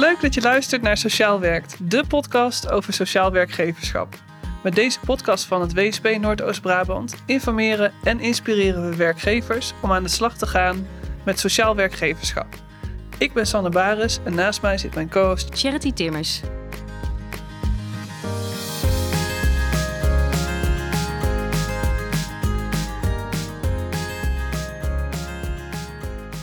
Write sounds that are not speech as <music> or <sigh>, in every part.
Leuk dat je luistert naar Sociaal Werkt, de podcast over sociaal werkgeverschap. Met deze podcast van het WSP Noordoost-Brabant informeren en inspireren we werkgevers om aan de slag te gaan met sociaal werkgeverschap. Ik ben Sanne Baris en naast mij zit mijn co-host Charity Timmers.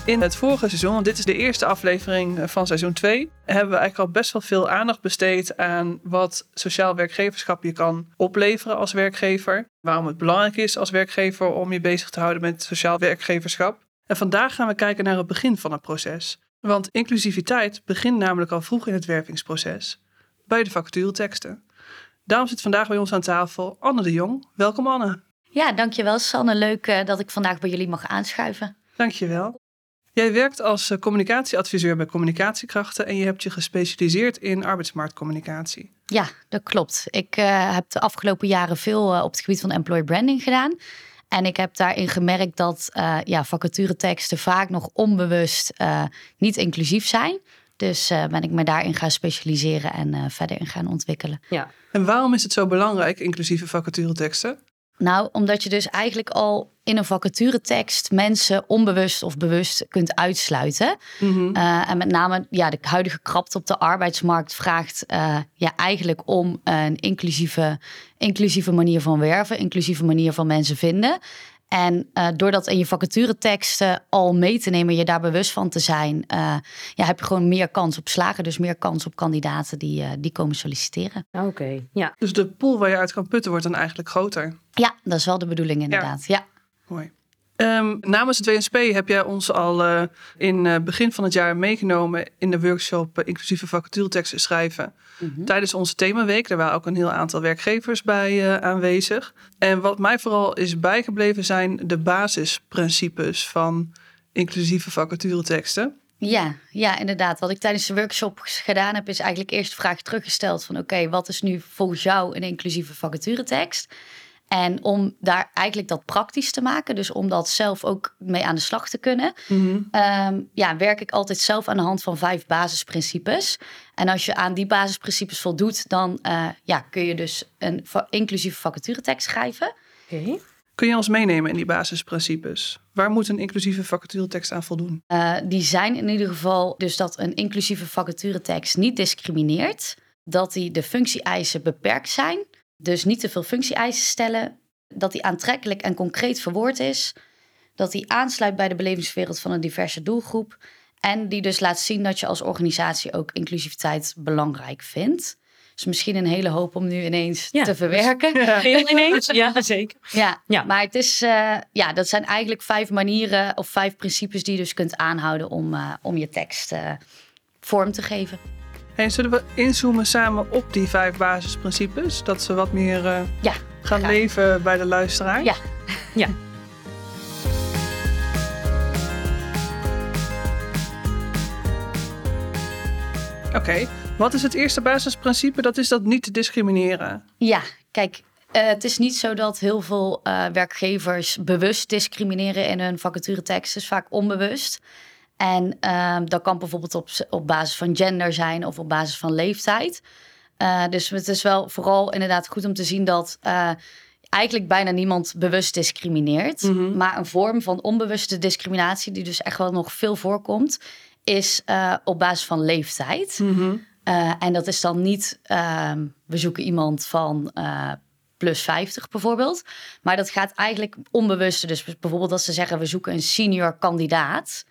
In het vorige seizoen, want dit is de eerste aflevering eh, van seizoen 2, hebben we eigenlijk al best wel veel aandacht besteed aan wat sociaal werkgeverschap je kan opleveren als werkgever. Waarom het belangrijk is als werkgever om je bezig te houden met sociaal werkgeverschap. En vandaag gaan we kijken naar het begin van het proces. Want inclusiviteit begint namelijk al vroeg in het wervingsproces, bij de vacatureteksten. Daarom zit vandaag bij ons aan tafel Anne de Jong. Welkom Anne. Ja, dankjewel Sanne. Leuk uh, dat ik vandaag bij jullie mag aanschuiven. Dankjewel. Jij werkt als eh, communicatieadviseur bij communicatiekrachten en je hebt je gespecialiseerd in arbeidsmarktcommunicatie. Ja, dat klopt. Ik uh, heb de afgelopen jaren veel uh, op het gebied van employer branding gedaan. En ik heb daarin gemerkt dat uh, ja, vacatureteksten vaak nog onbewust niet inclusief zijn. Dus ben ik me daarin gaan specialiseren en verder in gaan ontwikkelen. Ja. En waarom is het zo belangrijk, inclusieve vacatureteksten? Nou, omdat je dus eigenlijk al in een vacaturetekst mensen onbewust of bewust kunt uitsluiten. Mm -hmm. uh, en met name ja, de huidige krapte op de arbeidsmarkt vraagt uh, ja, eigenlijk om een inclusieve, inclusieve manier van werven, inclusieve manier van mensen vinden. En uh, door dat in je vacatureteksten al mee te nemen, je daar bewust van te zijn, uh, ja, heb je gewoon meer kans op slagen. Dus meer kans op kandidaten die, uh, die komen solliciteren. Oké, okay, ja. Dus de pool waar je uit kan putten wordt dan eigenlijk groter? Ja, dat is wel de bedoeling inderdaad. Ja, ja. mooi. Um, namens het WNSP heb jij ons al uh, in uh, begin van het jaar meegenomen in de workshop uh, inclusieve vacatureteksten schrijven. Mm -hmm. Tijdens onze themaweek. Daar waren ook een heel aantal werkgevers bij aanwezig. En wat mij vooral is bijgebleven zijn de basisprincipes van inclusieve vacatureteksten. Ja, ja, inderdaad. Wat ik tijdens de workshop gedaan heb, is eigenlijk eerst de vraag teruggesteld van oké, okay, wat is nu volgens jou een inclusieve vacaturetekst? En om daar eigenlijk dat praktisch te maken, dus om dat zelf ook mee aan de slag te kunnen, mm -hmm. um, ja, werk ik altijd zelf aan de hand van vijf basisprincipes. En als je aan die basisprincipes voldoet, dan uh, ja, kun je dus een va inclusieve vacaturetekst schrijven. Okay. Kun je ons meenemen in die basisprincipes? Waar moet een inclusieve vacaturetekst aan voldoen? Uh, die zijn in ieder geval dus dat een inclusieve vacaturetekst niet discrimineert, dat die de functie-eisen beperkt zijn dus niet te veel functie-eisen stellen. Dat die aantrekkelijk en concreet verwoord is. Dat die aansluit bij de belevingswereld van een diverse doelgroep. En die dus laat zien dat je als organisatie ook inclusiviteit belangrijk vindt. Dus misschien een hele hoop om nu ineens ja, te verwerken. Ja. <laughs> Heel ineens, ja zeker. Ja, ja. maar het is, uh, ja, dat zijn eigenlijk vijf manieren of vijf principes die je dus kunt aanhouden om, uh, om je tekst uh, vorm te geven. En zullen we inzoomen samen op die vijf basisprincipes? Dat ze wat meer uh, ja, gaan graag. leven bij de luisteraar? Ja. ja. <laughs> Oké, okay. wat is het eerste basisprincipe? Dat is dat niet te discrimineren. Ja, kijk, uh, het is niet zo dat heel veel uh, werkgevers bewust discrimineren in hun vacaturetekst. Het is vaak onbewust. En uh, dat kan bijvoorbeeld op, op basis van gender zijn of op basis van leeftijd. Uh, dus het is wel vooral inderdaad goed om te zien dat uh, eigenlijk bijna niemand bewust discrimineert. Mm -hmm. Maar een vorm van onbewuste discriminatie, die dus echt wel nog veel voorkomt, is uh, op basis van leeftijd. Mm -hmm. en dat is dan niet, ehm, we zoeken iemand van plus 50 bijvoorbeeld. Maar dat gaat eigenlijk onbewust. Dus bijvoorbeeld als ze zeggen, we zoeken een senior kandidaat.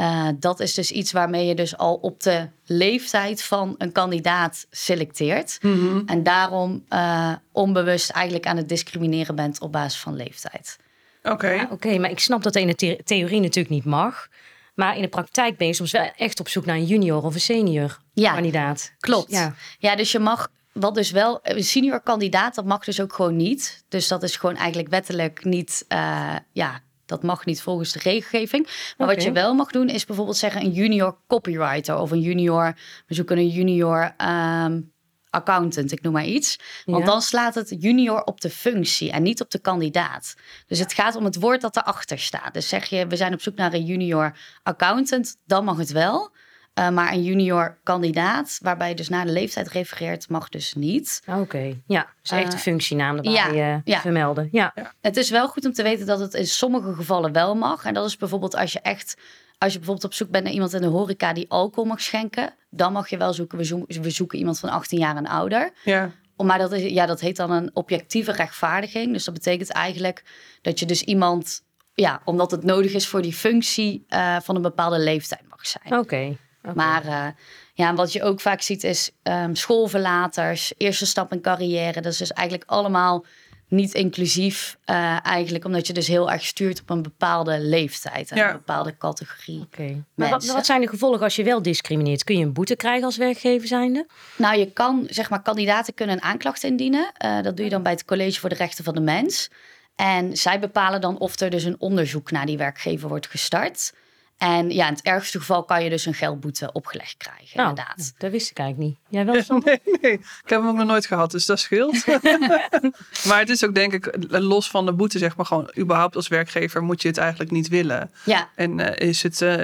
Uh, dat is dus iets waarmee je dus al op de leeftijd van een kandidaat selecteert. Mm -hmm. En daarom uh, onbewust eigenlijk aan het discrimineren bent op basis van leeftijd. Oké. Okay. Ja, Oké, okay, maar ik snap dat in de the theorie natuurlijk niet mag. Maar in de praktijk ben je soms wel echt op zoek naar een junior of een senior ja, kandidaat. Klopt. Ja. ja, dus je mag wat dus wel, een senior kandidaat, dat mag dus ook gewoon niet. Dus dat is gewoon eigenlijk wettelijk niet, uh, ja, dat mag niet volgens de regelgeving. Maar okay. wat je wel mag doen is bijvoorbeeld zeggen een junior copywriter of een junior, we zoeken een junior um, accountant, ik noem maar iets. Want ja. dan slaat het junior op de functie en niet op de kandidaat. Dus het gaat om het woord dat erachter staat. Dus zeg je, we zijn op zoek naar een junior accountant, dan mag het wel. Uh, maar een junior kandidaat, waarbij je dus naar de leeftijd refereert, mag dus niet. Oké, ja. Dus echt de functienaam erbij ja, ja. vermelden. Ja. ja. Het is wel goed om te weten dat het in sommige gevallen wel mag. En dat is bijvoorbeeld als je echt als je bijvoorbeeld op zoek bent naar iemand in de horeca die alcohol mag schenken, dan mag je wel zoeken. We, zoeken, we zoeken iemand van 18 jaar en ouder. Ja. Maar dat, is, ja, dat heet dan een objectieve rechtvaardiging. Dus dat betekent eigenlijk dat je dus iemand, ja, omdat het nodig is voor die functie, uh, van een bepaalde leeftijd mag zijn. Oké. Maar uh, ja, wat je ook vaak ziet is um, schoolverlaters, eerste stap in carrière. Dat is dus eigenlijk allemaal niet inclusief uh, eigenlijk, omdat je dus heel erg stuurt op een bepaalde leeftijd en een bepaalde categorie. Oké. Maar wat, wat, zijn de gevolgen als je wel discrimineert? Kun je een boete krijgen als werkgever zijnde? Nou, je kan, zeg maar, kandidaten kunnen een aanklacht indienen. Uh, dat doe je dan bij het College voor de Rechten van de Mens. En zij bepalen dan of er dus een onderzoek naar die werkgever wordt gestart. En ja, in het ergste geval kan je dus een geldboete opgelegd krijgen, nou, inderdaad. Dat wist ik eigenlijk niet. Jij wel zo? Nee, nee, ik heb hem ook nog nooit gehad, dus dat scheelt. <laughs> maar het is ook denk ik, los van de boete, zeg maar gewoon, überhaupt als werkgever moet je het eigenlijk niet willen. Ja. En uh, is het uh,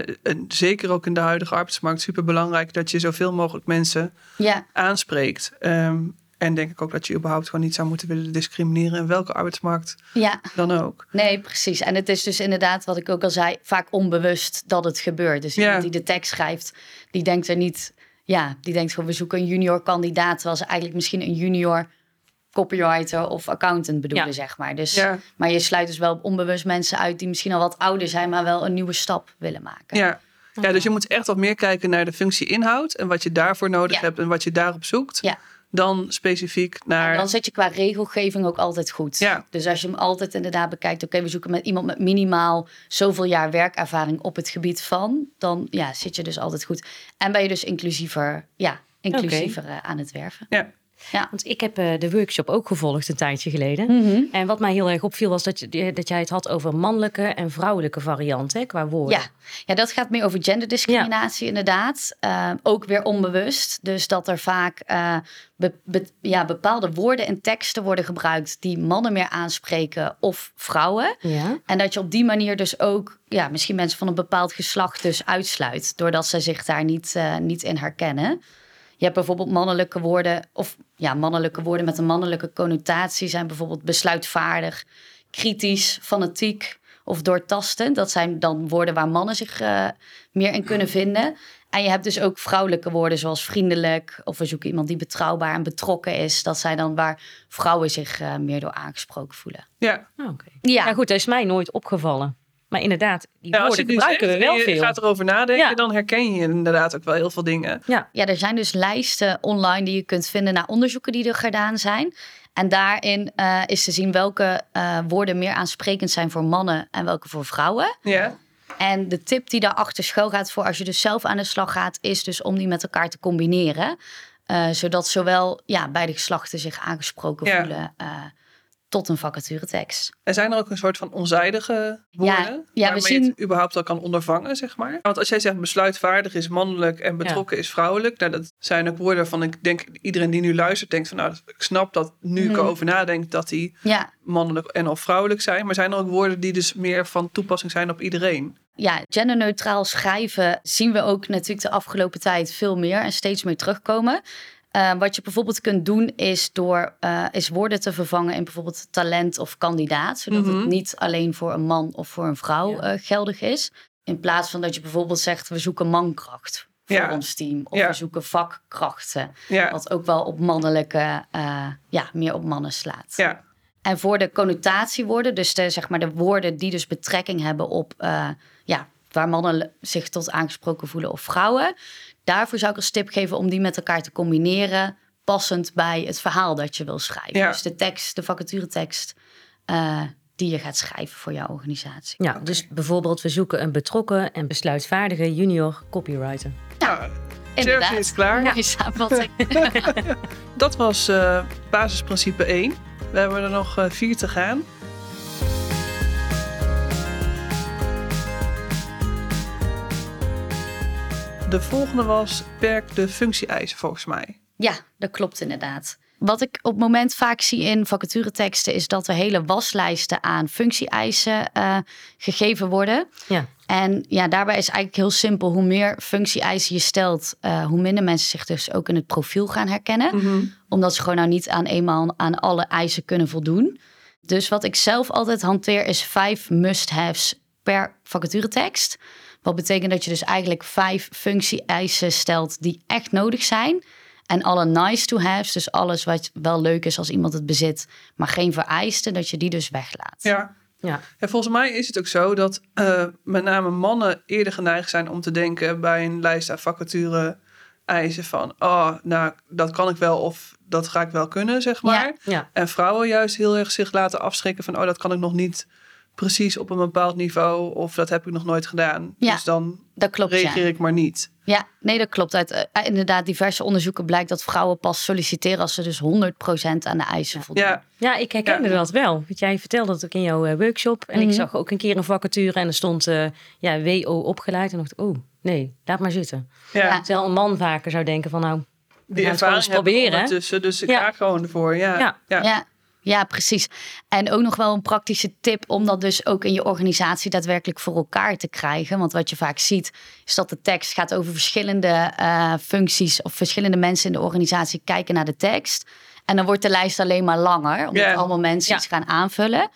zeker ook in de huidige arbeidsmarkt super belangrijk dat je zoveel mogelijk mensen ja. aanspreekt. Um, en denk ik ook dat je überhaupt gewoon niet zou moeten willen discrimineren in welke arbeidsmarkt ja. dan ook. Nee, precies. En het is dus inderdaad, wat ik ook al zei, vaak onbewust dat het gebeurt. Dus iemand die de tekst schrijft, die denkt er niet, ja, die denkt gewoon, we zoeken een junior kandidaat, terwijl ze eigenlijk misschien een junior copywriter of accountant bedoelen, zeg maar. Dus, ja. Maar je sluit dus wel onbewust mensen uit die misschien al wat ouder zijn, maar wel een nieuwe stap willen maken. Ja. Ja, dus je moet echt wat meer kijken naar de functie inhoud en wat je daarvoor nodig hebt en wat je daarop zoekt. Ja dan specifiek naar. En dan zit je qua regelgeving ook altijd goed. Ja. Dus als je hem altijd inderdaad bekijkt, oké, we zoeken met iemand met minimaal zoveel jaar werkervaring op het gebied van, dan ja, zit je dus altijd goed. En ben je dus inclusiever, ja, inclusiever okay. aan het werven. Ja. Ja. Want ik heb uh, de workshop ook gevolgd een tijdje geleden. Mm -hmm. En wat mij heel erg opviel was dat, je, dat jij het had over mannelijke en vrouwelijke varianten qua woorden. Ja. ja, dat gaat meer over genderdiscriminatie ja. inderdaad. Uh, ook weer onbewust. Dus dat er vaak uh, be, be, ja, bepaalde woorden en teksten worden gebruikt die mannen meer aanspreken of vrouwen. Ja. En dat je op die manier dus ook ja, misschien mensen van een bepaald geslacht dus uitsluit. Doordat ze zich daar niet, niet in herkennen. Je hebt bijvoorbeeld mannelijke woorden, of ja, mannelijke woorden met een mannelijke connotatie zijn bijvoorbeeld besluitvaardig, kritisch, fanatiek of doortastend. Dat zijn dan woorden waar mannen zich uh, meer in kunnen vinden. En je hebt dus ook vrouwelijke woorden zoals vriendelijk, of we zoeken iemand die betrouwbaar en betrokken is. Dat zijn dan waar vrouwen zich uh, meer door aangesproken voelen. Ja, oh, okay. ja. ja. goed, dat is mij nooit opgevallen. Maar inderdaad, die ja, woorden gebruiken zegt, we wel je veel. Je gaat erover nadenken, ja. dan herken je inderdaad ook wel heel veel dingen. Ja. ja, er zijn dus lijsten online die je kunt vinden naar onderzoeken die er gedaan zijn. En daarin uh, is te zien welke uh, woorden meer aansprekend zijn voor mannen en welke voor vrouwen. Ja. En de tip die daarachter schuil gaat voor als je dus zelf aan de slag gaat, is dus om die met elkaar te combineren. Uh, zodat zowel ja, beide geslachten zich aangesproken Ja. voelen tot een vacaturetekst. En zijn er ook een soort van onzijdige woorden Ja, ja, we waarmee zien- je het überhaupt al kan ondervangen, zeg maar? Want als jij zegt besluitvaardig is mannelijk en betrokken is vrouwelijk, nou, dat zijn ook woorden van ik denk iedereen die nu luistert denkt van nou ik snap dat nu ik Mhm. erover nadenk dat die Ja, mannelijk en of vrouwelijk zijn, maar zijn er ook woorden die dus meer van toepassing zijn op iedereen? ja, genderneutraal schrijven zien we ook natuurlijk de afgelopen tijd veel meer en steeds meer terugkomen. Eh, wat je bijvoorbeeld kunt doen is door eh, is woorden te vervangen in bijvoorbeeld talent of kandidaat, zodat Mhm. het niet alleen voor een man of voor een vrouw Ja. eh, geldig is. In plaats van dat je bijvoorbeeld zegt we zoeken mankracht voor Ja. ons team of Ja. we zoeken vakkrachten, wat ook wel op mannelijke, ja, meer op mannen slaat. ja, En voor de connotatiewoorden, dus de, zeg maar de woorden die dus betrekking hebben op ja, waar mannen zich tot aangesproken voelen of vrouwen. Daarvoor zou ik als tip geven om die met elkaar te combineren, passend bij het verhaal dat je wil schrijven. Ja. Dus de tekst, de vacaturetekst uh, die je gaat schrijven voor jouw organisatie. Ja, dus bijvoorbeeld we zoeken een betrokken en besluitvaardige junior copywriter. Nou, Inderdaad. Is klaar. <laughs> Dat was eh, basisprincipe 1. We hebben er nog eh, vier te gaan. De volgende was perk de functie-eisen volgens mij. ja, dat klopt inderdaad. wat ik op het moment vaak zie in vacatureteksten is dat er hele waslijsten aan functie-eisen uh, gegeven worden. Ja. En ja, daarbij is eigenlijk heel simpel. Hoe meer functie-eisen je stelt, uh, hoe minder mensen zich dus ook in het profiel gaan herkennen. Mhm. Omdat ze gewoon nou niet aan eenmaal aan alle eisen kunnen voldoen. Dus wat ik zelf altijd hanteer is vijf must-haves per vacaturetekst. Wat betekent dat je dus eigenlijk vijf functie-eisen stelt die echt nodig zijn. En alle nice to haves, dus alles wat wel leuk is als iemand het bezit, maar geen vereisten, dat je die dus weglaat. Ja. Ja. En volgens mij is het ook zo dat uh, met name mannen eerder geneigd zijn om te denken bij een lijst aan vacature eisen van, oh, nou, dat kan ik wel of dat ga ik wel kunnen, zeg maar. Ja. Ja. En vrouwen juist heel erg zich laten afschrikken van, oh, dat kan ik nog niet precies op een bepaald niveau of dat heb ik nog nooit gedaan. Ja, dus dan dat klopt, reageer ja. ik maar niet. Ja, nee, dat klopt. Uit uh, inderdaad diverse onderzoeken blijkt dat vrouwen pas solliciteren als ze dus 100% aan de eisen voldoen. Ja, Ja, ik herkende Ja. dat wel. Want jij vertelde dat ook in jouw eh, workshop. En Mhm. ik zag ook een keer een vacature en er stond eh, ja, WO opgeleid. En dacht ik, oh nee, laat maar zitten. ja. Ja. Terwijl een man vaker zou denken van nou, die ervaring proberen. ondertussen, dus ik Ja. ga gewoon ervoor. Ja, Ja. ja. Ja, ja, precies. En ook nog wel een praktische tip om dat dus ook in je organisatie daadwerkelijk voor elkaar te krijgen. Want wat je vaak ziet, is dat de tekst gaat over verschillende eh, functies of verschillende mensen in de organisatie kijken naar de tekst. En dan wordt de lijst alleen maar langer, omdat allemaal mensen Ja. iets gaan aanvullen.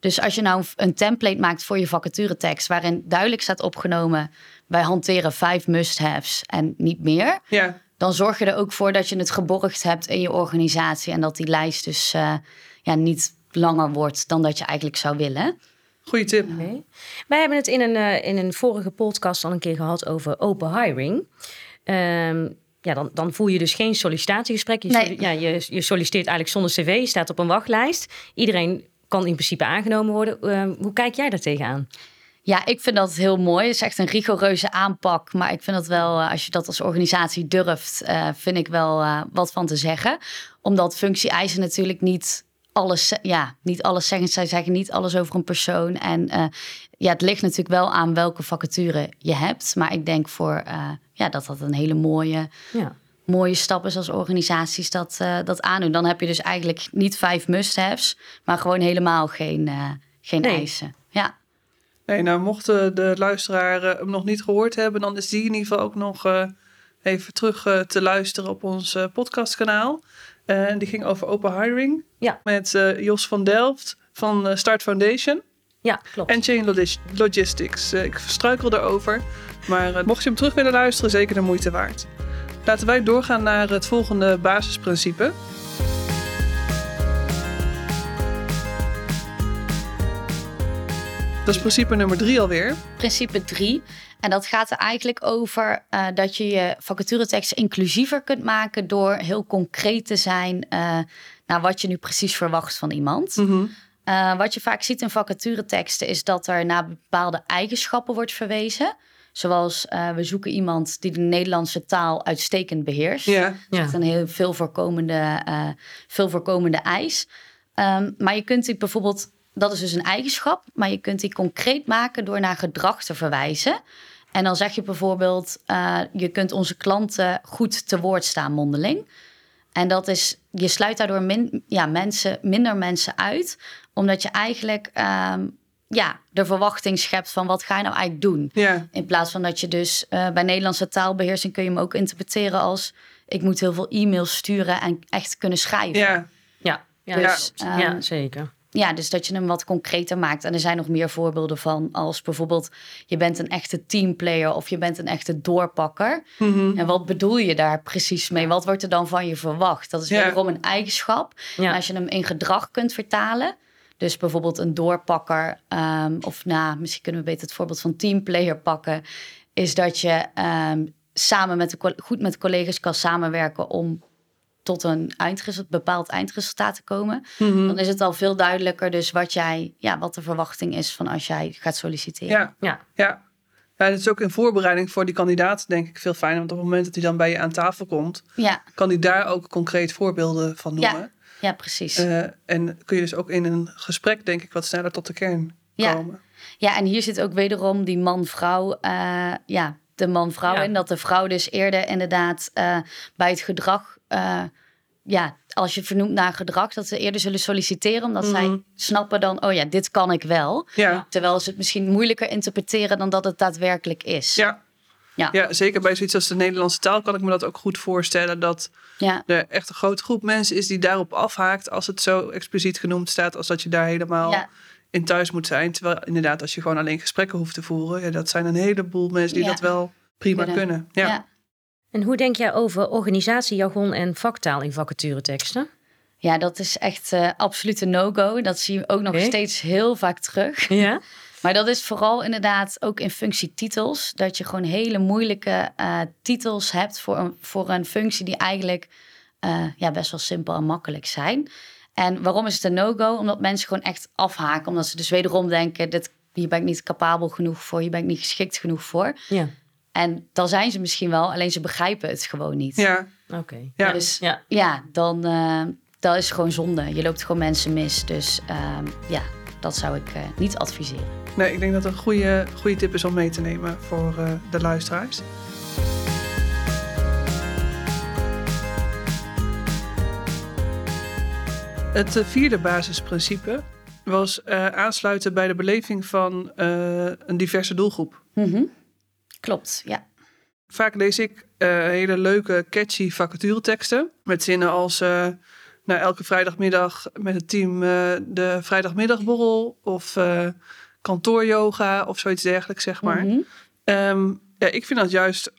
Dus als je nou een template maakt voor je vacaturetekst, waarin duidelijk staat opgenomen: wij hanteren vijf must-haves en niet meer ja. Dan zorg je er ook voor dat je het geborgd hebt in je organisatie. En dat die lijst dus eh, ja, niet langer wordt dan dat je eigenlijk zou willen. Goeie tip. Wij hebben het in een, eh, in een vorige podcast al een keer gehad over open hiring. Ehm, ja, dan, dan voer je dus geen sollicitatiegesprek. Je, Nee. ja, je, je solliciteert eigenlijk zonder cv, je staat op een wachtlijst. Iedereen kan in principe aangenomen worden. Ehm, hoe kijk jij daar tegenaan? Ja, ik vind dat heel mooi. Het is echt een rigoureuze aanpak. Maar ik vind dat wel, eh, als je dat als organisatie durft, eh, vind ik wel eh, wat van te zeggen. Omdat functie-eisen natuurlijk niet alles, ja, niet alles zeggen. Zij zeggen niet alles over een persoon. En ja, het ligt natuurlijk wel aan welke vacature je hebt. Maar ik denk voor, ja, dat dat een hele mooie, Ja. mooie stap is als organisaties dat, eh, dat aandoen. Dan heb je dus eigenlijk niet vijf must-haves, maar gewoon helemaal geen, geen Nee. eisen. Ja. Nee, nou, mochten de luisteraar eh, hem nog niet gehoord hebben, dan is die in ieder geval ook nog eh, even terug eh, te luisteren op ons podcastkanaal. En die ging over open hiring Ja. met Jos van Delft van Start Foundation Ja, klopt. en Chain Logis- Logistics. Ik struikel erover, maar mocht je hem terug willen luisteren, zeker de moeite waard. Laten wij doorgaan naar het volgende basisprincipe. Dat is principe nummer drie alweer. principe 3. En dat gaat er eigenlijk over eh, dat je je vacaturetekst inclusiever kunt maken door heel concreet te zijn eh, naar wat je nu precies verwacht van iemand. Eh, wat je vaak ziet in vacatureteksten is dat er naar bepaalde eigenschappen wordt verwezen. Zoals eh, we zoeken iemand die de Nederlandse taal uitstekend beheerst. Ja, Dat is een heel veel voorkomende, eh, veel voorkomende eis. Ehm, maar je kunt die bijvoorbeeld, dat is dus een eigenschap, maar je kunt die concreet maken door naar gedrag te verwijzen. En dan zeg je bijvoorbeeld, eh, je kunt onze klanten goed te woord staan mondeling. En dat is, je sluit daardoor min, ja, mensen, minder mensen uit, omdat je eigenlijk ehm, ja, de verwachting schept van wat ga je nou eigenlijk doen. ja, In plaats van dat je dus eh, bij Nederlandse taalbeheersing kun je hem ook interpreteren als ik moet heel veel e-mails sturen en echt kunnen schrijven. ja. Ja, ja, Dus, ja, ehm, ja, zeker. Ja, dus dat je hem wat concreter maakt. En er zijn nog meer voorbeelden van, als bijvoorbeeld je bent een echte teamplayer of je bent een echte doorpakker. Mhm. En wat bedoel je daar precies mee? Wat wordt er dan van je verwacht? Dat is Ja. wederom een eigenschap. Ja. En als je hem in gedrag kunt vertalen, dus bijvoorbeeld een doorpakker, ehm, of nou, misschien kunnen we beter het voorbeeld van teamplayer pakken, is dat je ehm, samen met de, goed met collega's kan samenwerken om tot een eindresultaat, bepaald eindresultaat te komen. Mhm. Dan is het al veel duidelijker dus wat jij, ja, wat de verwachting is van als jij gaat solliciteren. ja. Ja, Ja. Ja, dat is ook in voorbereiding voor die kandidaat denk ik veel fijner. Want op het moment dat hij dan bij je aan tafel komt, ja, kan hij daar ook concreet voorbeelden van noemen. ja, precies. Eh, en kun je dus ook in een gesprek denk ik wat sneller tot de kern Ja. komen. Ja, en hier zit ook wederom die man-vrouw, eh, ja, de man-vrouw Ja. in. Dat de vrouw dus eerder inderdaad eh, bij het gedrag, eh, ja, als je vernoemt naar gedrag, dat ze eerder zullen solliciteren, omdat Mhm. zij snappen dan, oh ja, dit kan ik wel. Ja. Terwijl ze het misschien moeilijker interpreteren dan dat het daadwerkelijk is. Ja. Ja. ja, zeker bij zoiets als de Nederlandse taal kan ik me dat ook goed voorstellen. Dat Ja, er echt een grote groep mensen is die daarop afhaakt als het zo expliciet genoemd staat. Als dat je daar helemaal Ja. in thuis moet zijn. Terwijl inderdaad, als je gewoon alleen gesprekken hoeft te voeren. Ja, dat zijn een heleboel mensen die dat wel prima Kunnen. kunnen. Ja. En hoe denk jij over organisatiejargon en vaktaal in vacatureteksten? Ja, dat is echt eh absoluut een no-go. Dat zie je ook nog steeds heel vaak terug. Ja. <laughs> Maar dat is vooral inderdaad ook in functie titels. Dat je gewoon hele moeilijke eh, titels hebt voor een, voor een functie die eigenlijk eh, ja, best wel simpel en makkelijk zijn. En waarom is het een no-go? Omdat mensen gewoon echt afhaken. Omdat ze dus wederom denken, dit, hier ben ik niet capabel genoeg voor. Hier ben ik niet geschikt genoeg voor. Ja, En dan zijn ze misschien wel, alleen ze begrijpen het gewoon niet. Ja. oké. Ja. Dus Ja. ja, dan eh, dat is gewoon zonde. Je loopt gewoon mensen mis. Dus ehm, ja, dat zou ik eh, niet adviseren. Nee, ik denk dat het een goede, goede tip is om mee te nemen voor eh, de luisteraars. Het vierde basisprincipe was eh, aansluiten bij de beleving van eh, een diverse doelgroep. Mhm. Klopt, ja. Vaak lees ik eh, hele leuke, catchy vacatureteksten. Met zinnen als eh nou, elke vrijdagmiddag met het team eh, de vrijdagmiddagborrel. Of kantooryoga of zoiets dergelijks, zeg maar. Mhm. Ehm, ja, ik vind dat juist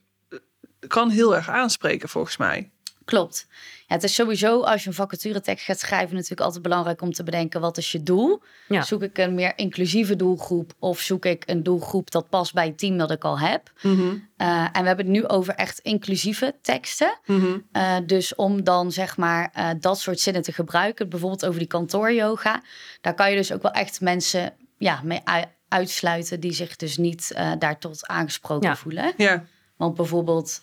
kan heel erg aanspreken volgens mij. Klopt. Ja, het is sowieso als je een vacaturetekst gaat schrijven natuurlijk altijd belangrijk om te bedenken wat is je doel. Ja. Zoek ik een meer inclusieve doelgroep of zoek ik een doelgroep dat past bij het team dat ik al heb. Eh, en we hebben het nu over echt inclusieve teksten. Mhm. Eh, dus om dan zeg maar eh, dat soort zinnen te gebruiken, bijvoorbeeld over die kantooryoga, daar kan je dus ook wel echt mensen ja, mee ui- uitsluiten die zich dus niet daartot aangesproken Ja. voelen. Ja, Want bijvoorbeeld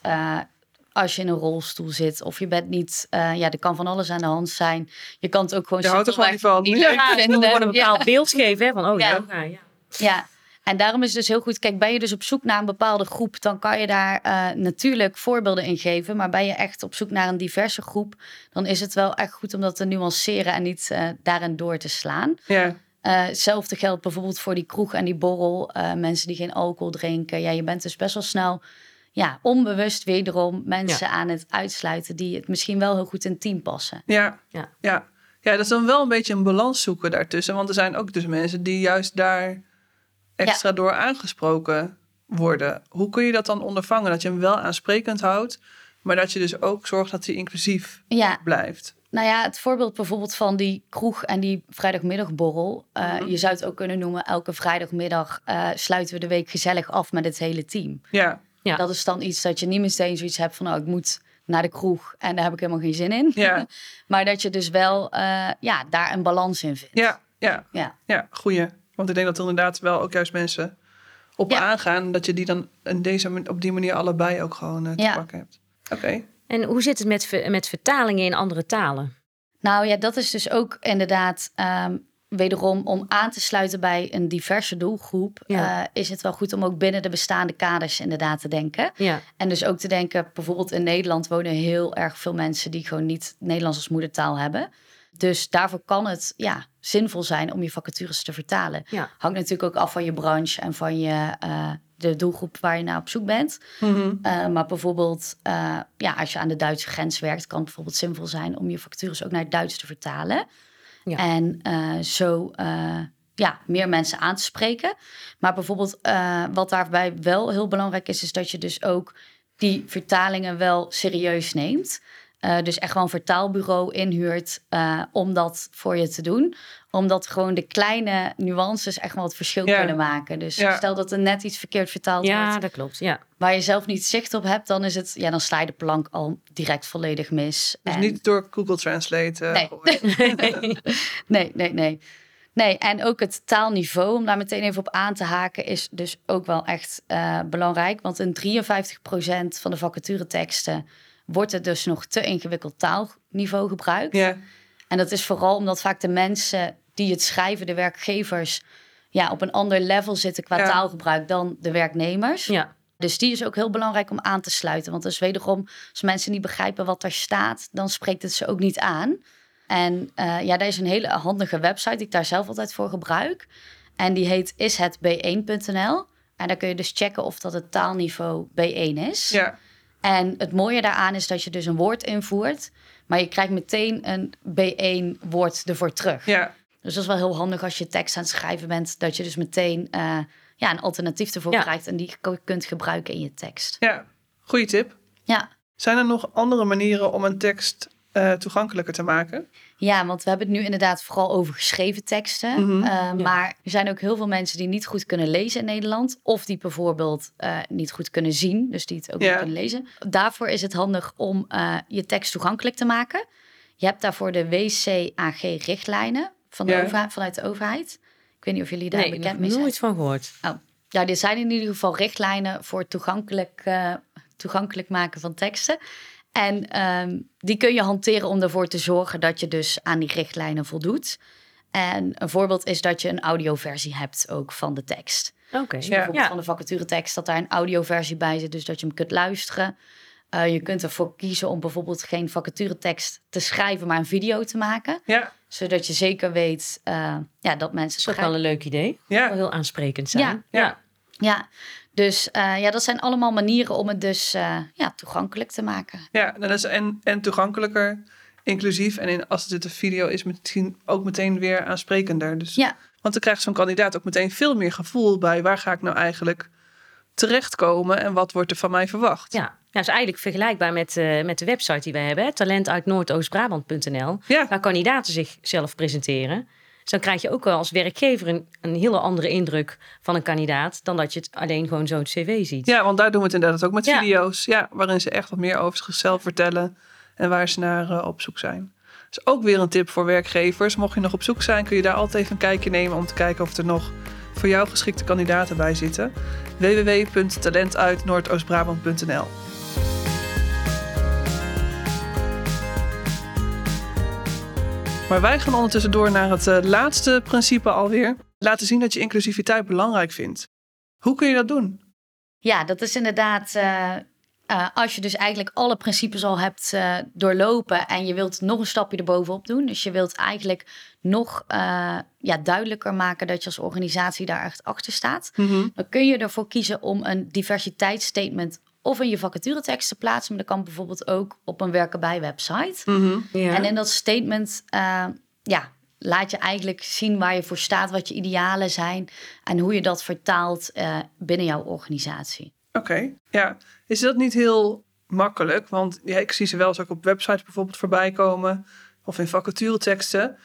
als je in een rolstoel zit of je bent niet, eh, ja, er kan van alles aan de hand zijn. Je kan het ook gewoon Je houdt er gewoon niet van. leuk Ja, je vinden. moet gewoon een Ja. bepaald beeld geven hè, van, oh ja, Ja. ja, en daarom is het dus heel goed. Kijk, ben je dus op zoek naar een bepaalde groep, dan kan je daar eh, natuurlijk voorbeelden in geven. Maar ben je echt op zoek naar een diverse groep, dan is het wel echt goed om dat te nuanceren en niet eh, daarin door te slaan. ja, Eh, hetzelfde geldt bijvoorbeeld voor die kroeg en die borrel. eh, mensen die geen alcohol drinken. Ja, je bent dus best wel snel, ja, onbewust wederom mensen aan het uitsluiten die het misschien wel heel goed in het team passen. ja, Ja. ja. Ja, dat is dan wel een beetje een balans zoeken daartussen. Want er zijn ook dus mensen die juist daar extra door aangesproken worden. Hoe kun je dat dan ondervangen? Dat je hem wel aansprekend houdt, maar dat je dus ook zorgt dat hij inclusief Ja, blijft. Nou ja, het voorbeeld bijvoorbeeld van die kroeg en die vrijdagmiddagborrel. eh, Mhm. Je zou het ook kunnen noemen, elke vrijdagmiddag eh, sluiten we de week gezellig af met het hele team. Ja, Ja. Dat is dan iets dat je niet meteen zoiets hebt van, nou, ik moet naar de kroeg en daar heb ik helemaal geen zin in. ja, <laughs> maar dat je dus wel eh, ja, daar een balans in vindt. ja, ja, Ja. ja, goeie. Want ik denk dat er inderdaad wel ook juist mensen op Ja. aangaan. Dat je die dan in deze, op die manier allebei ook gewoon eh, te Ja. pakken hebt. Oké. En hoe zit het met, met vertalingen in andere talen? Nou ja, dat is dus ook inderdaad ehm, wederom om aan te sluiten bij een diverse doelgroep. Ja. eh, is het wel goed om ook binnen de bestaande kaders inderdaad te denken. Ja, En dus ook te denken, bijvoorbeeld in Nederland wonen heel erg veel mensen die gewoon niet Nederlands als moedertaal hebben. Dus daarvoor kan het ja, zinvol zijn om je vacatures te vertalen. ja. Hangt natuurlijk ook af van je branche en van je, eh, de doelgroep waar je naar op zoek bent. Mhm. Eh, maar bijvoorbeeld, ja, als je aan de Duitse grens werkt, kan het bijvoorbeeld zinvol zijn om je vacatures ook naar het Duits te vertalen. En eh, zo eh, ja, meer mensen aan te spreken. Maar bijvoorbeeld, eh, wat daarbij wel heel belangrijk is, is dat je dus ook die vertalingen wel serieus neemt. Eh, dus echt wel een vertaalbureau inhuurt eh, om dat voor je te doen. Omdat gewoon de kleine nuances echt wel het verschil Ja. kunnen maken. Dus Ja. stel dat er net iets verkeerd vertaald ja wordt dat klopt. Ja. waar je zelf niet zicht op hebt, dan is het, ja, dan sla je de plank al direct volledig mis. Dus En- niet door Google Translate. eh, Nee. <laughs> <laughs> nee, nee, nee. Nee, en ook het taalniveau, om daar meteen even op aan te haken, is dus ook wel echt eh, belangrijk. Want in 53% van de vacatureteksten wordt er dus nog te ingewikkeld taalniveau gebruikt. ja, En dat is vooral omdat vaak de mensen die het schrijven, de werkgevers, ja, op een ander level zitten qua Ja. taalgebruik dan de werknemers. ja. Dus die is ook heel belangrijk om aan te sluiten. Want dus wederom, als mensen niet begrijpen wat er staat, dan spreekt het ze ook niet aan. En uh, ja, daar is een hele handige website die ik daar zelf altijd voor gebruik. En die heet ishetb1.nl. En daar kun je dus checken of dat het taalniveau B1 is. Ja. En het mooie daaraan is dat je dus een woord invoert, maar je krijgt meteen een B1 woord ervoor terug. Ja. Dus dat is wel heel handig als je tekst aan het schrijven bent, dat je dus meteen uh, ja, een alternatief ervoor Ja. krijgt en die je kunt gebruiken in je tekst. Ja, goede tip. Ja. Zijn er nog andere manieren om een tekst eh, toegankelijker te maken? Ja, want we hebben het nu inderdaad vooral over geschreven teksten. Mhm. Uh, Maar er zijn ook heel veel mensen die niet goed kunnen lezen in Nederland. Of die bijvoorbeeld uh, niet goed kunnen zien, dus die het ook Ja. niet kunnen lezen. Daarvoor is het handig om uh, je tekst toegankelijk te maken. Je hebt daarvoor de WCAG-richtlijnen van de Ja. overheid, vanuit de overheid. Ik weet niet of jullie daar Nee, bekend mee zijn. nooit van gehoord. Ja, dit zijn in ieder geval richtlijnen voor toegankelijk, eh, toegankelijk maken van teksten. En ehm, die kun je hanteren om ervoor te zorgen dat je dus aan die richtlijnen voldoet. En een voorbeeld is dat je een audioversie hebt ook van de tekst. Oké. Dus Ja. bijvoorbeeld Ja. van de vacaturetekst dat daar een audioversie bij zit, dus dat je hem kunt luisteren. Eh, je kunt ervoor kiezen om bijvoorbeeld geen vacaturetekst te schrijven, maar een video te maken. Ja, Zodat je zeker weet eh, ja, dat mensen Dat is ook wel een leuk idee. ja. Wel heel aansprekend zijn. Ja. Ja. Ja, dus eh, ja, dat zijn allemaal manieren om het dus eh, ja, toegankelijk te maken. Ja, dat is en, en toegankelijker, inclusief. En in, als dit een video is, misschien ook meteen weer aansprekender. Dus, Ja. Want dan krijgt zo'n kandidaat ook meteen veel meer gevoel bij waar ga ik nou eigenlijk terechtkomen en wat wordt er van mij verwacht. Ja, nou, is eigenlijk vergelijkbaar met, eh, met de website die wij hebben. hè. Talent uit Noordoostbrabant.nl. Ja. Waar kandidaten zichzelf presenteren. Dus dan krijg je ook wel als werkgever een, een hele andere indruk van een kandidaat... dan dat je het alleen gewoon zo het cv ziet. Ja, want daar doen we het inderdaad ook met Ja. video's. Ja, waarin ze echt wat meer over zichzelf vertellen en waar ze naar eh, op zoek zijn. Dus ook weer een tip voor werkgevers. Mocht je nog op zoek zijn, kun je daar altijd even een kijkje nemen om te kijken of er nog voor jou geschikte kandidaten bij zitten. www.talentuitnoordoostbrabant.nl Maar wij gaan ondertussen door naar het eh, laatste principe alweer. Laten zien dat je inclusiviteit belangrijk vindt. Hoe kun je dat doen? Ja, dat is inderdaad eh, eh, als je dus eigenlijk alle principes al hebt doorlopen en je wilt nog een stapje erbovenop doen. Dus je wilt eigenlijk nog ja, duidelijker maken dat je als organisatie daar echt achter staat. Dan kun je ervoor kiezen om een diversiteitsstatement of in je vacaturetekst te plaatsen. Maar dat kan bijvoorbeeld ook op een werken bij website. Mhm. Ja. En in dat statement eh, ja, laat je eigenlijk zien waar je voor staat, wat je idealen zijn en hoe je dat vertaalt eh, binnen jouw organisatie. Oké, ja. Is dat niet heel makkelijk? Want ja, ik zie ze wel eens ook op websites bijvoorbeeld voorbij komen. Of in vacatureteksten.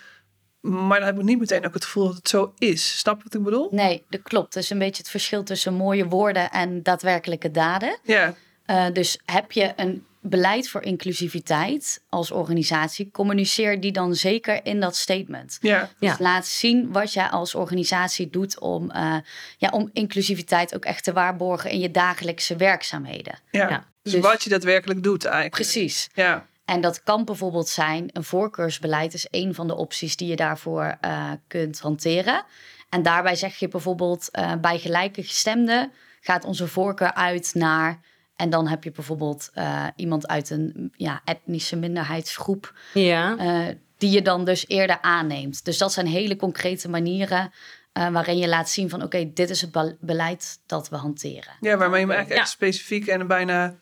Maar dan heb ik niet meteen ook het gevoel dat het zo is. Snap je wat ik bedoel? Nee, dat klopt. Dat is een beetje het verschil tussen mooie woorden en daadwerkelijke daden. Ja, Eh, dus heb je een beleid voor inclusiviteit als organisatie, communiceer die dan zeker in dat statement. ja, Ja. Dus laat zien wat jij als organisatie doet om, eh, ja, om inclusiviteit ook echt te waarborgen in je dagelijkse werkzaamheden. ja. Ja, Dus, dus- wat je daadwerkelijk doet eigenlijk. Precies. Ja, En dat kan bijvoorbeeld zijn, een voorkeursbeleid is een van de opties die je daarvoor eh, kunt hanteren. En daarbij zeg je bijvoorbeeld eh, bij gelijke gestemden gaat onze voorkeur uit naar. En dan heb je bijvoorbeeld eh, iemand uit een ja, etnische minderheidsgroep, ja. eh, die je dan dus eerder aanneemt. Dus dat zijn hele concrete manieren eh, waarin je laat zien van oké, dit is het be- beleid dat we hanteren. ja waarmee je eigenlijk Ja. echt specifiek en bijna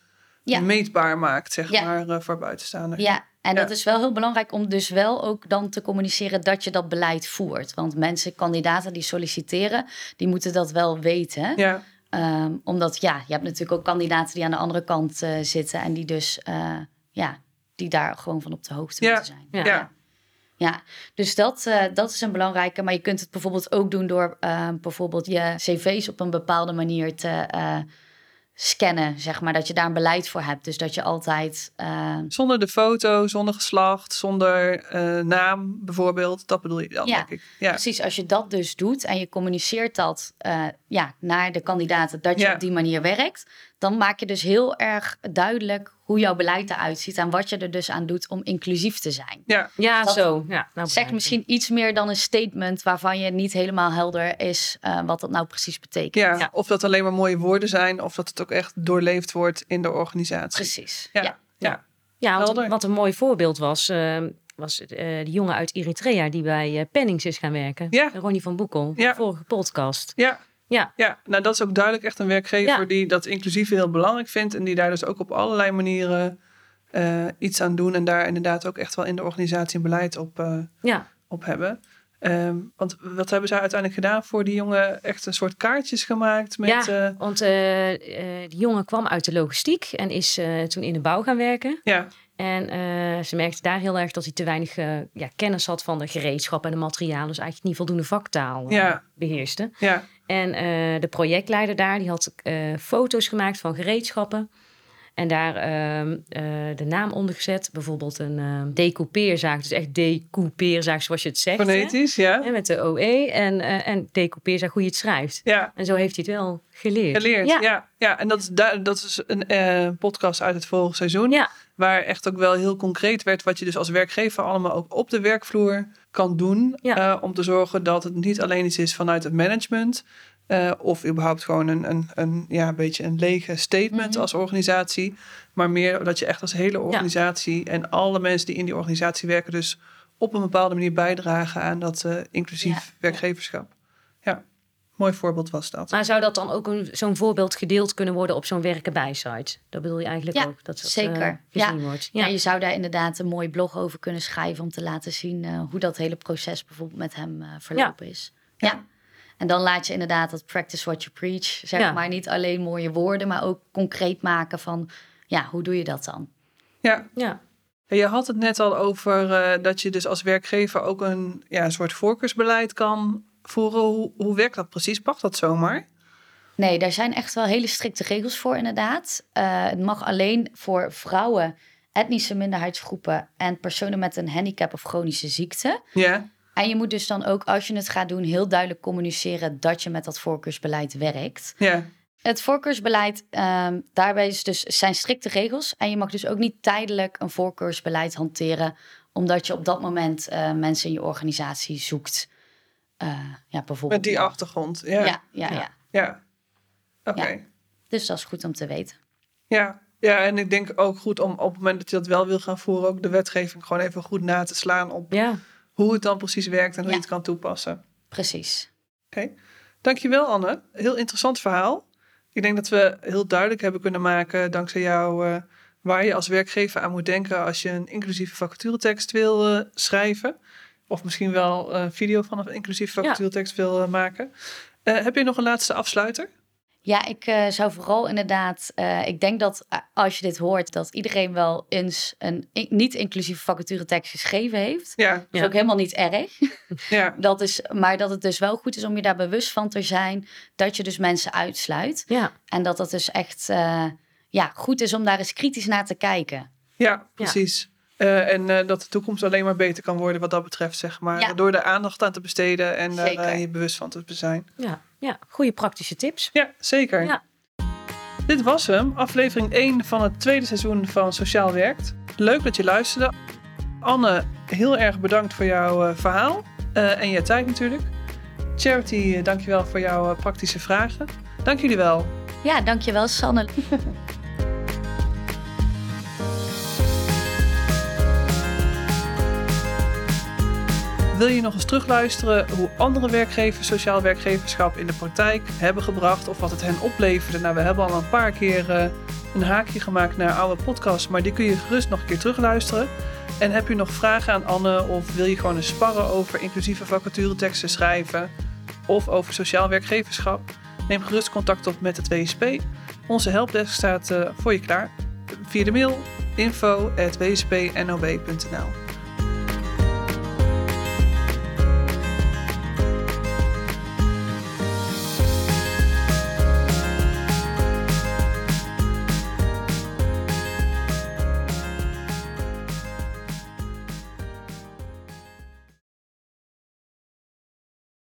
Ja. meetbaar maakt, zeg Ja. maar, eh, voor buitenstaanders. Ja, en dat is wel heel belangrijk om dus wel ook dan te communiceren dat je dat beleid voert. Want mensen, kandidaten die solliciteren, die moeten dat wel weten. Ja, Ehm, omdat ja, je hebt natuurlijk ook kandidaten die aan de andere kant eh, zitten en die dus eh, ja, die daar gewoon van op de hoogte Ja. moeten zijn. Ja. ja. Ja, dus dat, eh, dat is een belangrijke. Maar je kunt het bijvoorbeeld ook doen door eh, bijvoorbeeld je cv's op een bepaalde manier te eh, scannen, zeg maar. Dat je daar een beleid voor hebt. Dus dat je altijd eh, Zonder de foto, zonder geslacht, zonder eh, naam bijvoorbeeld. Dat bedoel je dan, Ja. denk ik. Ja, Precies, als je dat dus doet en je communiceert dat eh, ja, naar de kandidaten dat je Ja. op die manier werkt, dan maak je dus heel erg duidelijk hoe jouw beleid eruit ziet en wat je er dus aan doet om inclusief te zijn. Ja, Ja, Dat zo. Ja, nou Zeg misschien iets meer dan een statement waarvan je niet helemaal helder is eh, wat dat nou precies betekent. ja. Ja. of dat alleen maar mooie woorden zijn, of dat het ook echt doorleefd wordt in de organisatie. Precies. Ja, ja. ja. Wat een mooi voorbeeld was, eh, was eh, de jongen uit Eritrea die bij Pennings is gaan werken. Ja. Ronnie van Boekel, de vorige podcast. Ja, Ja, ja, nou dat is ook duidelijk echt een werkgever Ja. die dat inclusieve heel belangrijk vindt en die daar dus ook op allerlei manieren eh, iets aan doen en daar inderdaad ook echt wel in de organisatie een beleid op, eh, ja. op hebben. Ehm, want wat hebben zij uiteindelijk gedaan voor die jongen? Echt een soort kaartjes gemaakt met... ja eh, want eh, die jongen kwam uit de logistiek en is toen in de bouw gaan werken. ja, En ze merkte daar heel erg dat hij te weinig ja, kennis had van de gereedschap en de materialen. Dus eigenlijk niet voldoende vaktaal Ja. beheerste. ja, En eh, de projectleider daar, die had eh, foto's gemaakt van gereedschappen. En daar ehm, eh, de naam onder gezet. Bijvoorbeeld een ehm decoupeerzaag. Dus echt decoupeerzaag zoals je het zegt. hè. fonetisch, ja. Met de OE. En, en decoupeerzaag hoe je het schrijft. Ja, En zo heeft hij het wel geleerd. geleerd. Ja. Ja, ja. en dat is, dat is een podcast uit het vorige seizoen. Ja. Waar echt ook wel heel concreet werd wat je dus als werkgever allemaal ook op de werkvloer kan doen. Ja. eh, om te zorgen dat het niet alleen iets is vanuit het management. eh, of überhaupt gewoon een, een, een, ja, een beetje een lege statement Mhm. als organisatie. Maar meer dat je echt als hele organisatie en alle mensen die in die organisatie werken, dus op een bepaalde manier bijdragen aan dat eh, inclusief Ja. werkgeverschap. Ja, mooi voorbeeld was dat. Maar zou dat dan ook een- zo'n voorbeeld gedeeld kunnen worden op zo'n werken bij site? Dat bedoel je eigenlijk Ja, ook? Dat dat, zeker. eh, gezien wordt. Ja. Ja. je zou daar inderdaad een mooi blog over kunnen schrijven om te laten zien eh, hoe dat hele proces bijvoorbeeld met hem eh, verlopen is. Ja. En dan laat je inderdaad dat practice what you preach, zeg Ja. maar, niet alleen mooie woorden, maar ook concreet maken van, ja, hoe doe je dat dan? Ja, ja. En Je had het net al over eh, dat je dus als werkgever ook een ja, een soort voorkeursbeleid kan voeren. Hoe, hoe werkt dat precies? Mag dat zomaar? Nee, daar zijn echt wel hele strikte regels voor, inderdaad. Eh, het mag alleen voor vrouwen, etnische minderheidsgroepen en personen met een handicap of chronische ziekte. Ja, En je moet dus dan ook, als je het gaat doen, heel duidelijk communiceren dat je met dat voorkeursbeleid werkt. ja, Het voorkeursbeleid, ehm, daarbij is dus, zijn strikte regels. En je mag dus ook niet tijdelijk een voorkeursbeleid hanteren, omdat je op dat moment eh, mensen in je organisatie zoekt. Eh, ja, bijvoorbeeld. met die achtergrond. Ja, Ja, ja. ja, ja. ja. Oké. Ja. Dus dat is goed om te weten. Ja. ja, en ik denk ook goed om op het moment dat je dat wel wil gaan voeren, ook de wetgeving gewoon even goed na te slaan op ja. hoe het dan precies werkt en hoe Ja. je het kan toepassen. Precies. Oké, dankjewel Anne. Heel interessant verhaal. Ik denk dat we heel duidelijk hebben kunnen maken, dankzij jou, eh, waar je als werkgever aan moet denken als je een inclusieve vacaturetekst wil eh, schrijven. Of misschien wel een video van een inclusieve Ja. vacaturetekst wil eh, maken. Eh, heb je nog een laatste afsluiter? Ja, ik eh, zou vooral inderdaad, eh, ik denk dat eh, als je dit hoort, dat iedereen wel eens een in- niet-inclusieve vacaturetekst geschreven heeft. Ja, Dat Ja. is ook helemaal niet erg. <laughs> ja, <laughs> Dat is, maar dat het dus wel goed is om je daar bewust van te zijn dat je dus mensen uitsluit. ja. En dat het dus echt eh, ja, goed is om daar eens kritisch naar te kijken. ja, precies. Eh, en eh, dat de toekomst alleen maar beter kan worden wat dat betreft, zeg maar. Ja. Door er aandacht aan te besteden en daar Zeker. eh, je bewust van te zijn. Ja, ja. goede praktische tips. Ja, zeker. Ja. Dit was hem, aflevering 1 van het tweede seizoen van Sociaal Werkt. Leuk dat je luisterde. Anne, heel erg bedankt voor jouw eh, verhaal eh, en je tijd natuurlijk. Charity, dankjewel voor jouw praktische vragen. Dank jullie wel. Ja, dankjewel Sanne. <laughs> Wil je nog eens terugluisteren hoe andere werkgevers sociaal werkgeverschap in de praktijk hebben gebracht of wat het hen opleverde? Nou, we hebben al een paar keer eh, een haakje gemaakt naar oude podcasts, maar die kun je gerust nog een keer terugluisteren. En heb je nog vragen aan Anne of wil je gewoon eens sparren over inclusieve vacatureteksten schrijven of over sociaal werkgeverschap? Neem gerust contact op met het WSP. Onze helpdesk staat eh, voor je klaar via de mail info.wspnob.nl